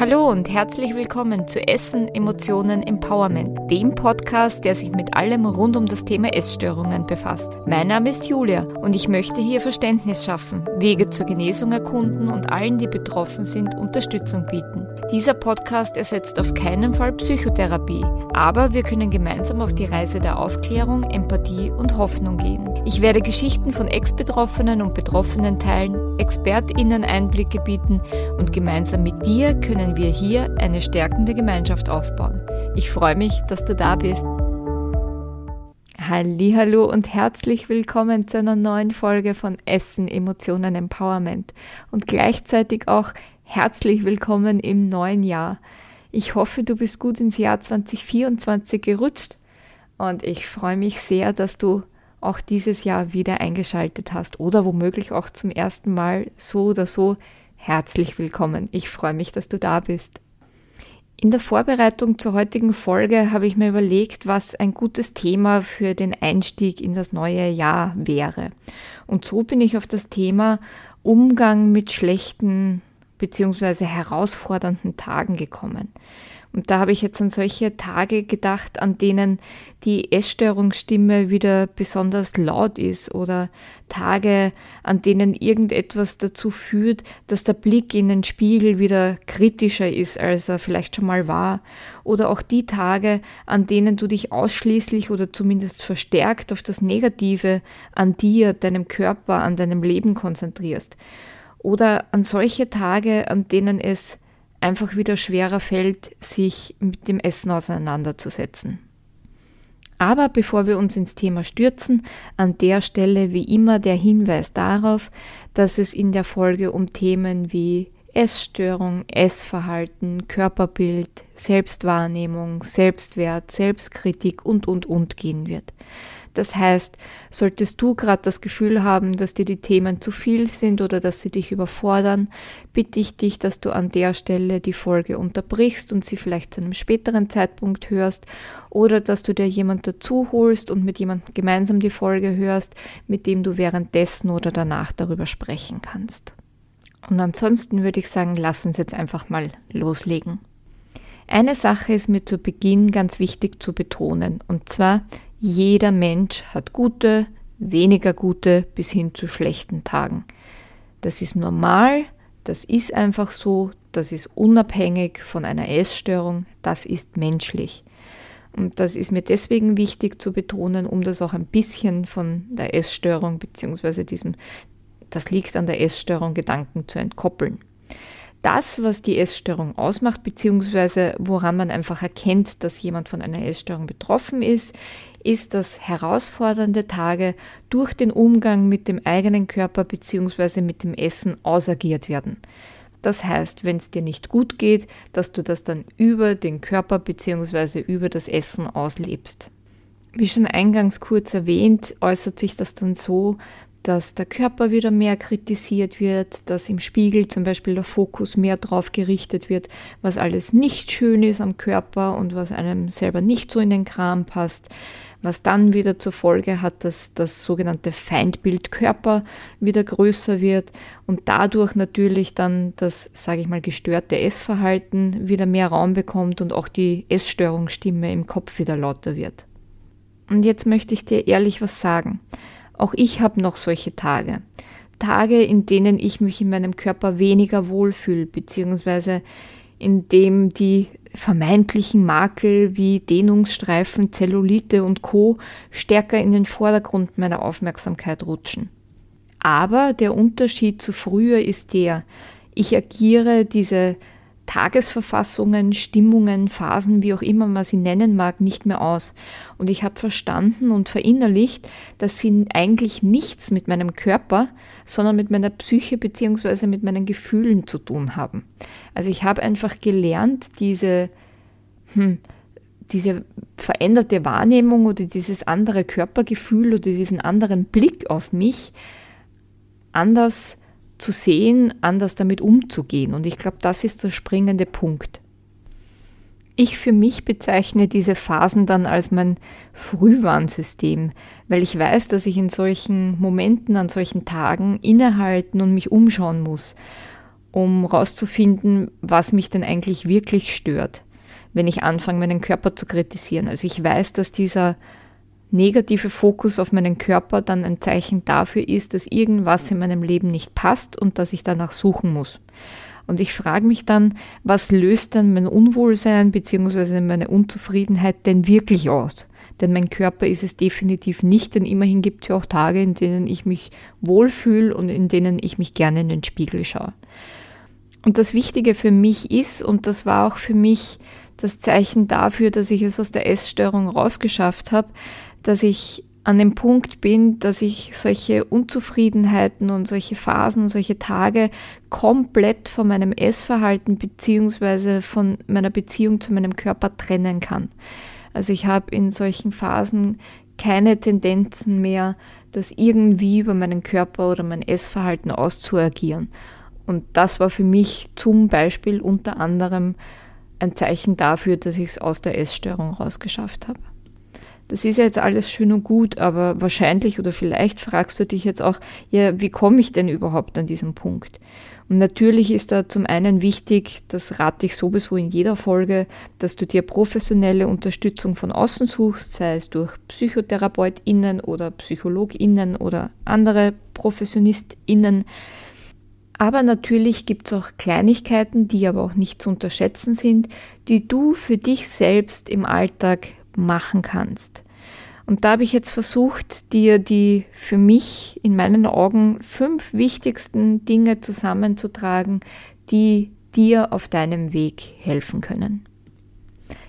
Hallo und herzlich willkommen zu Essen, Emotionen, Empowerment, dem Podcast, der sich mit allem rund um das Thema Essstörungen befasst. Mein Name ist Julia und ich möchte hier Verständnis schaffen, Wege zur Genesung erkunden und allen, die betroffen sind, Unterstützung bieten. Dieser Podcast ersetzt auf keinen Fall Psychotherapie, aber wir können gemeinsam auf die Reise der Aufklärung, Empathie und Hoffnung gehen. Ich werde Geschichten von Ex-Betroffenen und Betroffenen teilen, ExpertInnen Einblicke bieten und gemeinsam mit dir können wir hier eine stärkende Gemeinschaft aufbauen. Ich freue mich, dass du da bist. Hallo und herzlich willkommen zu einer neuen Folge von Essen, Emotionen, Empowerment und gleichzeitig auch herzlich willkommen im neuen Jahr. Ich hoffe, du bist gut ins Jahr 2024 gerutscht und ich freue mich sehr, dass du auch dieses Jahr wieder eingeschaltet hast oder womöglich auch zum ersten Mal so oder so herzlich willkommen. Ich freue mich, dass du da bist. In der Vorbereitung zur heutigen Folge habe ich mir überlegt, was ein gutes Thema für den Einstieg in das neue Jahr wäre. Und so bin ich auf das Thema Umgang mit schlechten bzw. herausfordernden Tagen gekommen. Und da habe ich jetzt an solche Tage gedacht, an denen die Essstörungsstimme wieder besonders laut ist oder Tage, an denen irgendetwas dazu führt, dass der Blick in den Spiegel wieder kritischer ist, als er vielleicht schon mal war. Oder auch die Tage, an denen du dich ausschließlich oder zumindest verstärkt auf das Negative an dir, deinem Körper, an deinem Leben konzentrierst oder an solche Tage, an denen es einfach wieder schwerer fällt, sich mit dem Essen auseinanderzusetzen. Aber bevor wir uns ins Thema stürzen, an der Stelle wie immer der Hinweis darauf, dass es in der Folge um Themen wie Essstörung, Essverhalten, Körperbild, Selbstwahrnehmung, Selbstwert, Selbstkritik und, und, und gehen wird. Das heißt, solltest du gerade das Gefühl haben, dass dir die Themen zu viel sind oder dass sie dich überfordern, bitte ich dich, dass du an der Stelle die Folge unterbrichst und sie vielleicht zu einem späteren Zeitpunkt hörst oder dass du dir jemand dazu holst und mit jemandem gemeinsam die Folge hörst, mit dem du währenddessen oder danach darüber sprechen kannst. Und ansonsten würde ich sagen, lass uns jetzt einfach mal loslegen. Eine Sache ist mir zu Beginn ganz wichtig zu betonen, und zwar, jeder Mensch hat gute, weniger gute bis hin zu schlechten Tagen. Das ist normal, das ist einfach so, das ist unabhängig von einer Essstörung, das ist menschlich. Und das ist mir deswegen wichtig zu betonen, um das auch ein bisschen von der Essstörung bzw. diesem, das liegt an der Essstörung Gedanken zu entkoppeln das, was die Essstörung ausmacht, beziehungsweise woran man einfach erkennt, dass jemand von einer Essstörung betroffen ist, ist, dass herausfordernde Tage durch den Umgang mit dem eigenen Körper beziehungsweise mit dem Essen ausagiert werden. Das heißt, wenn es dir nicht gut geht, dass du das dann über den Körper beziehungsweise über das Essen auslebst. Wie schon eingangs kurz erwähnt, äußert sich das dann so, dass der Körper wieder mehr kritisiert wird, dass im Spiegel zum Beispiel der Fokus mehr drauf gerichtet wird, was alles nicht schön ist am Körper und was einem selber nicht so in den Kram passt, was dann wieder zur Folge hat, dass das sogenannte Feindbild Körper wieder größer wird und dadurch natürlich dann das, sage ich mal, gestörte Essverhalten wieder mehr Raum bekommt und auch die Essstörungsstimme im Kopf wieder lauter wird. Und jetzt möchte ich dir ehrlich was sagen. Auch ich habe noch solche Tage. Tage, in denen ich mich in meinem Körper weniger wohlfühle, beziehungsweise in dem die vermeintlichen Makel wie Dehnungsstreifen, Zellulite und Co. stärker in den Vordergrund meiner Aufmerksamkeit rutschen. Aber der Unterschied zu früher ist der, ich agiere diese Tagesverfassungen, Stimmungen, Phasen, wie auch immer man sie nennen mag, nicht mehr aus. Und ich habe verstanden und verinnerlicht, dass sie eigentlich nichts mit meinem Körper, sondern mit meiner Psyche bzw. mit meinen Gefühlen zu tun haben. Also ich habe einfach gelernt, diese, hm, diese veränderte Wahrnehmung oder dieses andere Körpergefühl oder diesen anderen Blick auf mich anders zu sehen, anders damit umzugehen. Und ich glaube, das ist der springende Punkt. Ich für mich bezeichne diese Phasen dann als mein Frühwarnsystem, weil ich weiß, dass ich in solchen Momenten, an solchen Tagen innehalten und mich umschauen muss. um herauszufinden, was mich denn eigentlich wirklich stört, wenn ich anfange, meinen Körper zu kritisieren. Also ich weiß, dass dieser negative Fokus auf meinen Körper dann ein Zeichen dafür ist, dass irgendwas in meinem Leben nicht passt und dass ich danach suchen muss. Und ich frage mich dann, was löst denn mein Unwohlsein bzw. meine Unzufriedenheit denn wirklich aus? Denn mein Körper ist es definitiv nicht, denn immerhin gibt es ja auch Tage, in denen ich mich wohlfühle und in denen ich mich gerne in den Spiegel schaue. Und das Wichtige für mich ist, und das war auch für mich das Zeichen dafür, dass ich es aus der Essstörung rausgeschafft habe, dass ich an dem Punkt bin, dass ich solche Unzufriedenheiten und solche Phasen, solche Tage komplett von meinem Essverhalten beziehungsweise von meiner Beziehung zu meinem Körper trennen kann. Also ich habe in solchen Phasen keine Tendenzen mehr, das irgendwie über meinen Körper oder mein Essverhalten auszuagieren. Und das war für mich zum Beispiel unter anderem ein Zeichen dafür, dass ich es aus der Essstörung rausgeschafft habe. Das ist ja jetzt alles schön und gut, aber wahrscheinlich oder vielleicht fragst du dich jetzt auch, ja, wie komme ich denn überhaupt an diesen Punkt? Und natürlich ist da zum einen wichtig, das rate ich sowieso in jeder Folge, dass du dir professionelle Unterstützung von außen suchst, sei es durch PsychotherapeutInnen oder PsychologInnen oder andere ProfessionistInnen. Aber natürlich gibt es auch Kleinigkeiten, die aber auch nicht zu unterschätzen sind, die du für dich selbst im Alltag machen kannst. Und da habe ich jetzt versucht, dir die für mich in meinen Augen fünf wichtigsten Dinge zusammenzutragen, die dir auf deinem Weg helfen können.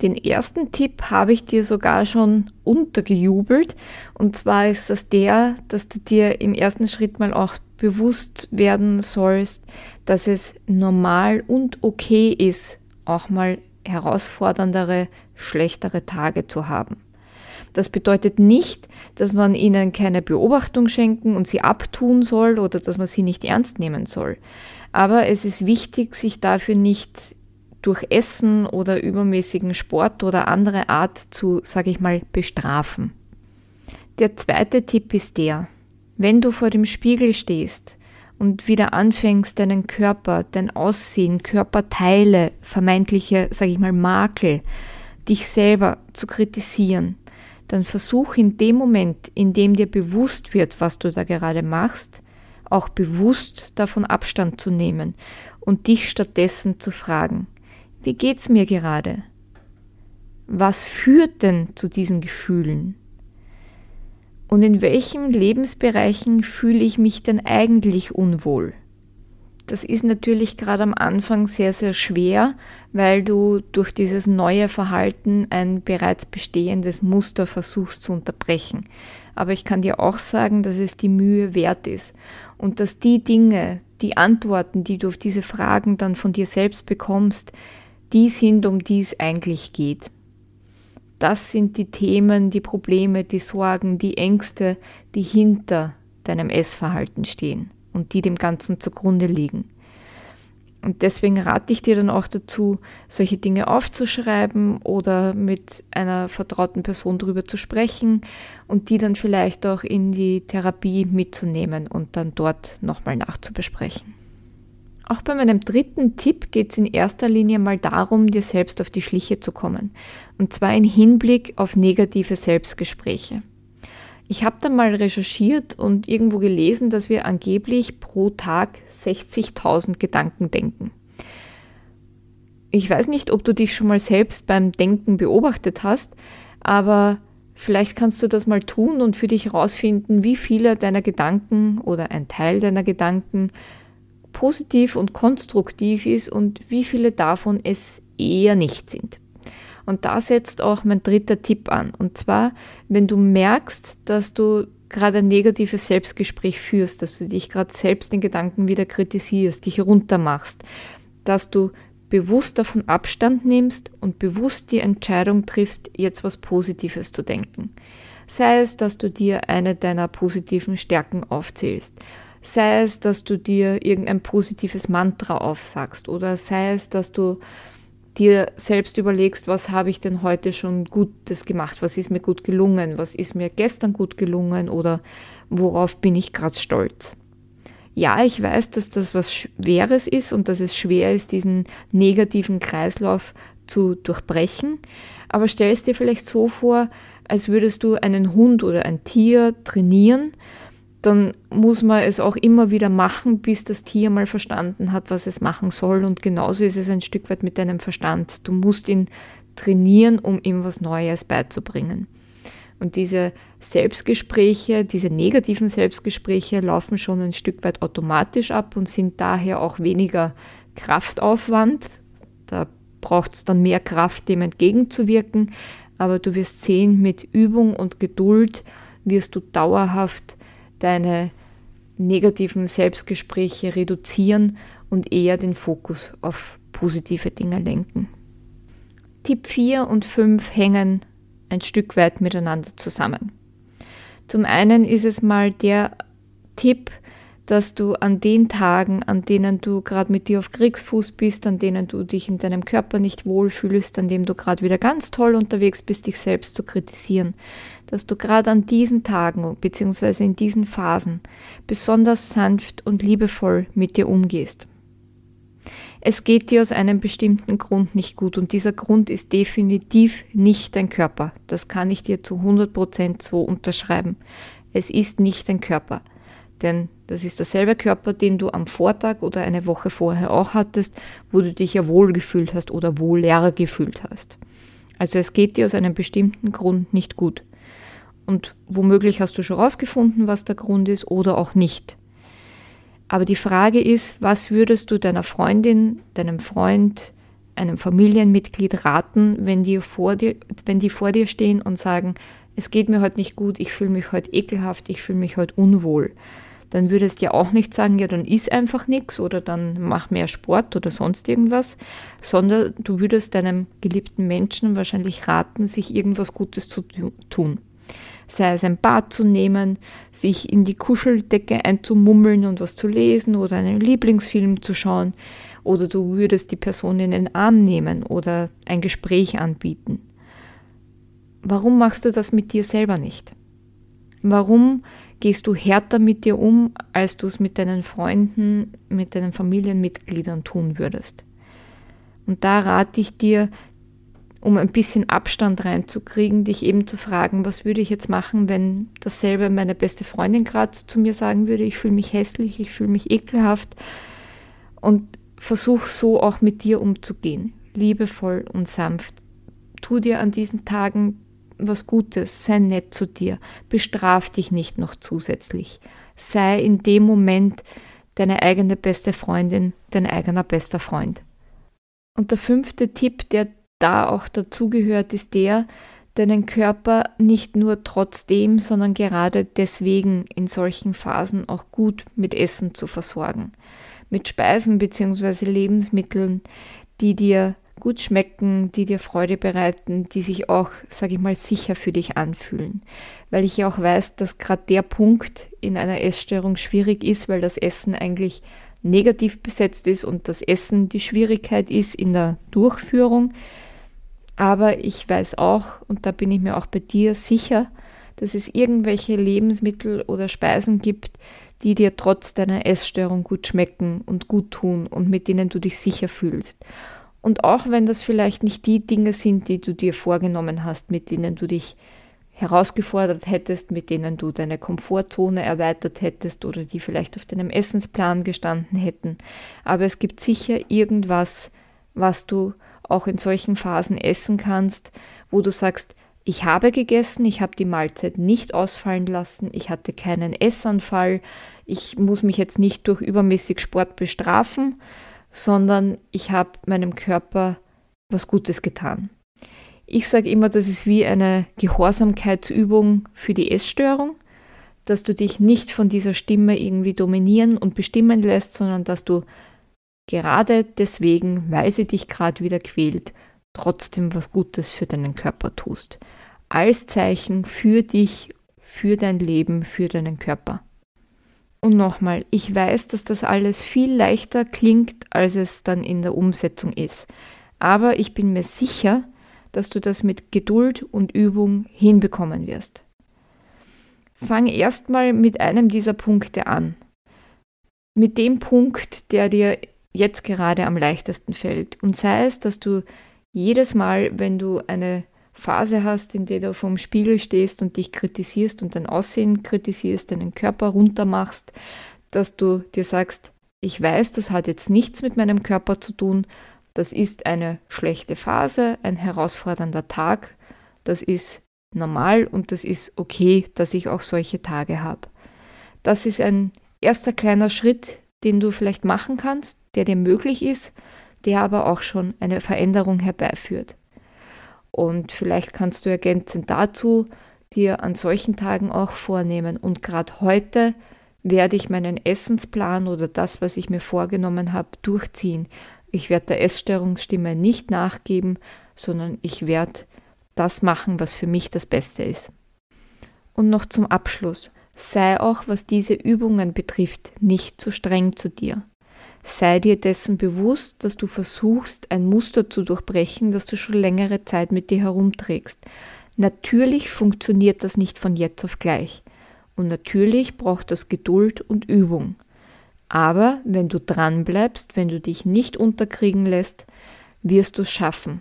Den ersten Tipp habe ich dir sogar schon untergejubelt. Und zwar ist das der, dass du dir im ersten Schritt mal auch bewusst werden sollst, dass es normal und okay ist, auch mal herausforderndere, schlechtere Tage zu haben. Das bedeutet nicht, dass man ihnen keine Beobachtung schenken und sie abtun soll oder dass man sie nicht ernst nehmen soll. Aber es ist wichtig, sich dafür nicht durch Essen oder übermäßigen Sport oder andere Art zu, sage ich mal, bestrafen. Der zweite Tipp ist der, wenn du vor dem Spiegel stehst und wieder anfängst, deinen Körper, dein Aussehen, Körperteile, vermeintliche, sage ich mal, Makel, dich selber zu kritisieren, dann versuch in dem Moment, in dem dir bewusst wird, was du da gerade machst, auch bewusst davon Abstand zu nehmen und dich stattdessen zu fragen, wie geht's mir gerade? Was führt denn zu diesen Gefühlen? Und in welchen Lebensbereichen fühle ich mich denn eigentlich unwohl? Das ist natürlich gerade am Anfang sehr, sehr schwer, weil du durch dieses neue Verhalten ein bereits bestehendes Muster versuchst zu unterbrechen. Aber ich kann dir auch sagen, dass es die Mühe wert ist und dass die Dinge, die Antworten, die du auf diese Fragen dann von dir selbst bekommst, die sind, um die es eigentlich geht. Das sind die Themen, die Probleme, die Sorgen, die Ängste, die hinter deinem Essverhalten stehen und die dem Ganzen zugrunde liegen. Und deswegen rate ich dir dann auch dazu, solche Dinge aufzuschreiben oder mit einer vertrauten Person darüber zu sprechen und die dann vielleicht auch in die Therapie mitzunehmen und dann dort nochmal nachzubesprechen. Auch bei meinem dritten Tipp geht es in erster Linie mal darum, dir selbst auf die Schliche zu kommen. Und zwar in Hinblick auf negative Selbstgespräche. Ich habe dann mal recherchiert und irgendwo gelesen, dass wir angeblich pro Tag 60.000 Gedanken denken. Ich weiß nicht, ob du dich schon mal selbst beim Denken beobachtet hast, aber vielleicht kannst du das mal tun und für dich herausfinden, wie viele deiner Gedanken oder ein Teil deiner Gedanken positiv und konstruktiv ist und wie viele davon es eher nicht sind. Und da setzt auch mein dritter Tipp an. Und zwar, wenn du merkst, dass du gerade ein negatives Selbstgespräch führst, dass du dich gerade selbst in Gedanken wieder kritisierst, dich runtermachst, dass du bewusst davon Abstand nimmst und bewusst die Entscheidung triffst, jetzt was Positives zu denken. Sei es, dass du dir eine deiner positiven Stärken aufzählst Sei es, dass du dir irgendein positives Mantra aufsagst oder sei es, dass du dir selbst überlegst, was habe ich denn heute schon Gutes gemacht, was ist mir gut gelungen, was ist mir gestern gut gelungen oder worauf bin ich gerade stolz. Ja, ich weiß, dass das was Schweres ist und dass es schwer ist, diesen negativen Kreislauf zu durchbrechen. Aber stell es dir vielleicht so vor, als würdest du einen Hund oder ein Tier trainieren, dann muss man es auch immer wieder machen, bis das Tier mal verstanden hat, was es machen soll. Und genauso ist es ein Stück weit mit deinem Verstand. Du musst ihn trainieren, um ihm was Neues beizubringen. Und diese Selbstgespräche, diese negativen Selbstgespräche laufen schon ein Stück weit automatisch ab und sind daher auch weniger Kraftaufwand. Da braucht es dann mehr Kraft, dem entgegenzuwirken. Aber du wirst sehen, mit Übung und Geduld wirst du dauerhaft deine negativen Selbstgespräche reduzieren und eher den Fokus auf positive Dinge lenken. Tipp 4 und 5 hängen ein Stück weit miteinander zusammen. Zum einen ist es mal der Tipp, dass du an den Tagen, an denen du gerade mit dir auf Kriegsfuß bist, an denen du dich in deinem Körper nicht wohlfühlst, an dem du gerade wieder ganz toll unterwegs bist, dich selbst zu kritisieren, dass du gerade an diesen Tagen bzw. in diesen Phasen besonders sanft und liebevoll mit dir umgehst. Es geht dir aus einem bestimmten Grund nicht gut und dieser Grund ist definitiv nicht dein Körper. Das kann ich dir zu 100% so unterschreiben. Es ist nicht dein Körper. Denn das ist derselbe Körper, den du am Vortag oder eine Woche vorher auch hattest, wo du dich ja wohl gefühlt hast oder wohler gefühlt hast. Also es geht dir aus einem bestimmten Grund nicht gut. Und womöglich hast du schon rausgefunden, was der Grund ist oder auch nicht. Aber die Frage ist, was würdest du deiner Freundin, deinem Freund, einem Familienmitglied raten, wenn die vor dir, wenn die vor dir stehen und sagen, es geht mir heute nicht gut, ich fühle mich heute ekelhaft, ich fühle mich heute unwohl dann würdest du ja auch nicht sagen, ja, dann isst einfach nichts oder dann mach mehr Sport oder sonst irgendwas, sondern du würdest deinem geliebten Menschen wahrscheinlich raten, sich irgendwas Gutes zu tun. Sei es ein Bad zu nehmen, sich in die Kuscheldecke einzumummeln und was zu lesen oder einen Lieblingsfilm zu schauen, oder du würdest die Person in den Arm nehmen oder ein Gespräch anbieten. Warum machst du das mit dir selber nicht? Warum gehst du härter mit dir um, als du es mit deinen Freunden, mit deinen Familienmitgliedern tun würdest. Und da rate ich dir, um ein bisschen Abstand reinzukriegen, dich eben zu fragen, was würde ich jetzt machen, wenn dasselbe meine beste Freundin gerade zu mir sagen würde, ich fühle mich hässlich, ich fühle mich ekelhaft und versuch so auch mit dir umzugehen, liebevoll und sanft. Tu dir an diesen Tagen was Gutes, sei nett zu dir, bestraf dich nicht noch zusätzlich. Sei in dem Moment deine eigene beste Freundin, dein eigener bester Freund. Und der fünfte Tipp, der da auch dazugehört, ist der, deinen Körper nicht nur trotzdem, sondern gerade deswegen in solchen Phasen auch gut mit Essen zu versorgen. Mit Speisen bzw. Lebensmitteln, die dir gut schmecken, die dir Freude bereiten, die sich auch, sage ich mal, sicher für dich anfühlen. Weil ich ja auch weiß, dass gerade der Punkt in einer Essstörung schwierig ist, weil das Essen eigentlich negativ besetzt ist und das Essen die Schwierigkeit ist in der Durchführung. Aber ich weiß auch, und da bin ich mir auch bei dir sicher, dass es irgendwelche Lebensmittel oder Speisen gibt, die dir trotz deiner Essstörung gut schmecken und gut tun und mit denen du dich sicher fühlst. Und auch wenn das vielleicht nicht die Dinge sind, die du dir vorgenommen hast, mit denen du dich herausgefordert hättest, mit denen du deine Komfortzone erweitert hättest oder die vielleicht auf deinem Essensplan gestanden hätten. Aber es gibt sicher irgendwas, was du auch in solchen Phasen essen kannst, wo du sagst, ich habe gegessen, ich habe die Mahlzeit nicht ausfallen lassen, ich hatte keinen Essanfall, ich muss mich jetzt nicht durch übermäßig Sport bestrafen, sondern ich habe meinem Körper was Gutes getan. Ich sage immer, das ist wie eine Gehorsamkeitsübung für die Essstörung, dass du dich nicht von dieser Stimme irgendwie dominieren und bestimmen lässt, sondern dass du gerade deswegen, weil sie dich gerade wieder quält, trotzdem was Gutes für deinen Körper tust. Als Zeichen für dich, für dein Leben, für deinen Körper. Und nochmal, ich weiß, dass das alles viel leichter klingt, als es dann in der Umsetzung ist. Aber ich bin mir sicher, dass du das mit Geduld und Übung hinbekommen wirst. Fang erstmal mit einem dieser Punkte an. mit dem Punkt, der dir jetzt gerade am leichtesten fällt. Und sei es, dass du jedes Mal, wenn du eine Phase hast, in der du vorm Spiegel stehst und dich kritisierst und dein Aussehen kritisierst, deinen Körper runtermachst, dass du dir sagst, ich weiß, das hat jetzt nichts mit meinem Körper zu tun, das ist eine schlechte Phase, ein herausfordernder Tag, das ist normal und das ist okay, dass ich auch solche Tage habe. Das ist ein erster kleiner Schritt, den du vielleicht machen kannst, der dir möglich ist, der aber auch schon eine Veränderung herbeiführt. Und vielleicht kannst du ergänzend dazu dir an solchen Tagen auch vornehmen. Und gerade heute werde ich meinen Essensplan oder das, was ich mir vorgenommen habe, durchziehen. Ich werde der Essstörungsstimme nicht nachgeben, sondern ich werde das machen, was für mich das Beste ist. Und noch zum Abschluss. Sei auch, was diese Übungen betrifft, nicht zu streng zu dir. Sei dir dessen bewusst, dass du versuchst, ein Muster zu durchbrechen, das du schon längere Zeit mit dir herumträgst. Natürlich funktioniert das nicht von jetzt auf gleich. Und natürlich braucht das Geduld und Übung. Aber wenn du dran bleibst, wenn du dich nicht unterkriegen lässt, wirst du es schaffen.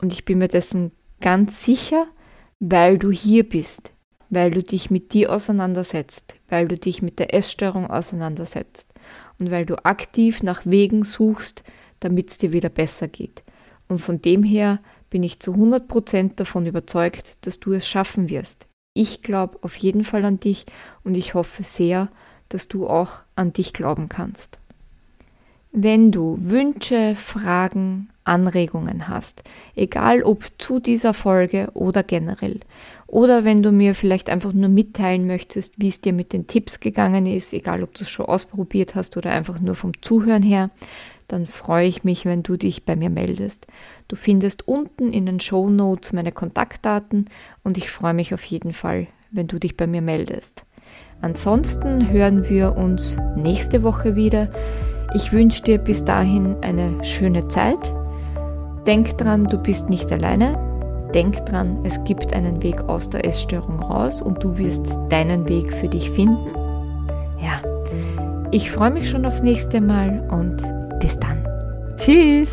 Und ich bin mir dessen ganz sicher, weil du hier bist, weil du dich mit dir auseinandersetzt, weil du dich mit der Essstörung auseinandersetzt und weil du aktiv nach Wegen suchst, damit es dir wieder besser geht. Und von dem her bin ich zu 100% davon überzeugt, dass du es schaffen wirst. Ich glaube auf jeden Fall an dich und ich hoffe sehr, dass du auch an dich glauben kannst. Wenn du Wünsche, Fragen, Anregungen hast, egal ob zu dieser Folge oder generell, oder wenn du mir vielleicht einfach nur mitteilen möchtest, wie es dir mit den Tipps gegangen ist, egal ob du es schon ausprobiert hast oder einfach nur vom Zuhören her, dann freue ich mich, wenn du dich bei mir meldest. Du findest unten in den Show Notes meine Kontaktdaten und ich freue mich auf jeden Fall, wenn du dich bei mir meldest. Ansonsten hören wir uns nächste Woche wieder. Ich wünsche dir bis dahin eine schöne Zeit. Denk dran, du bist nicht alleine. Denk dran, es gibt einen Weg aus der Essstörung raus und du wirst deinen Weg für dich finden. Ja, ich freue mich schon aufs nächste Mal und bis dann. Tschüss!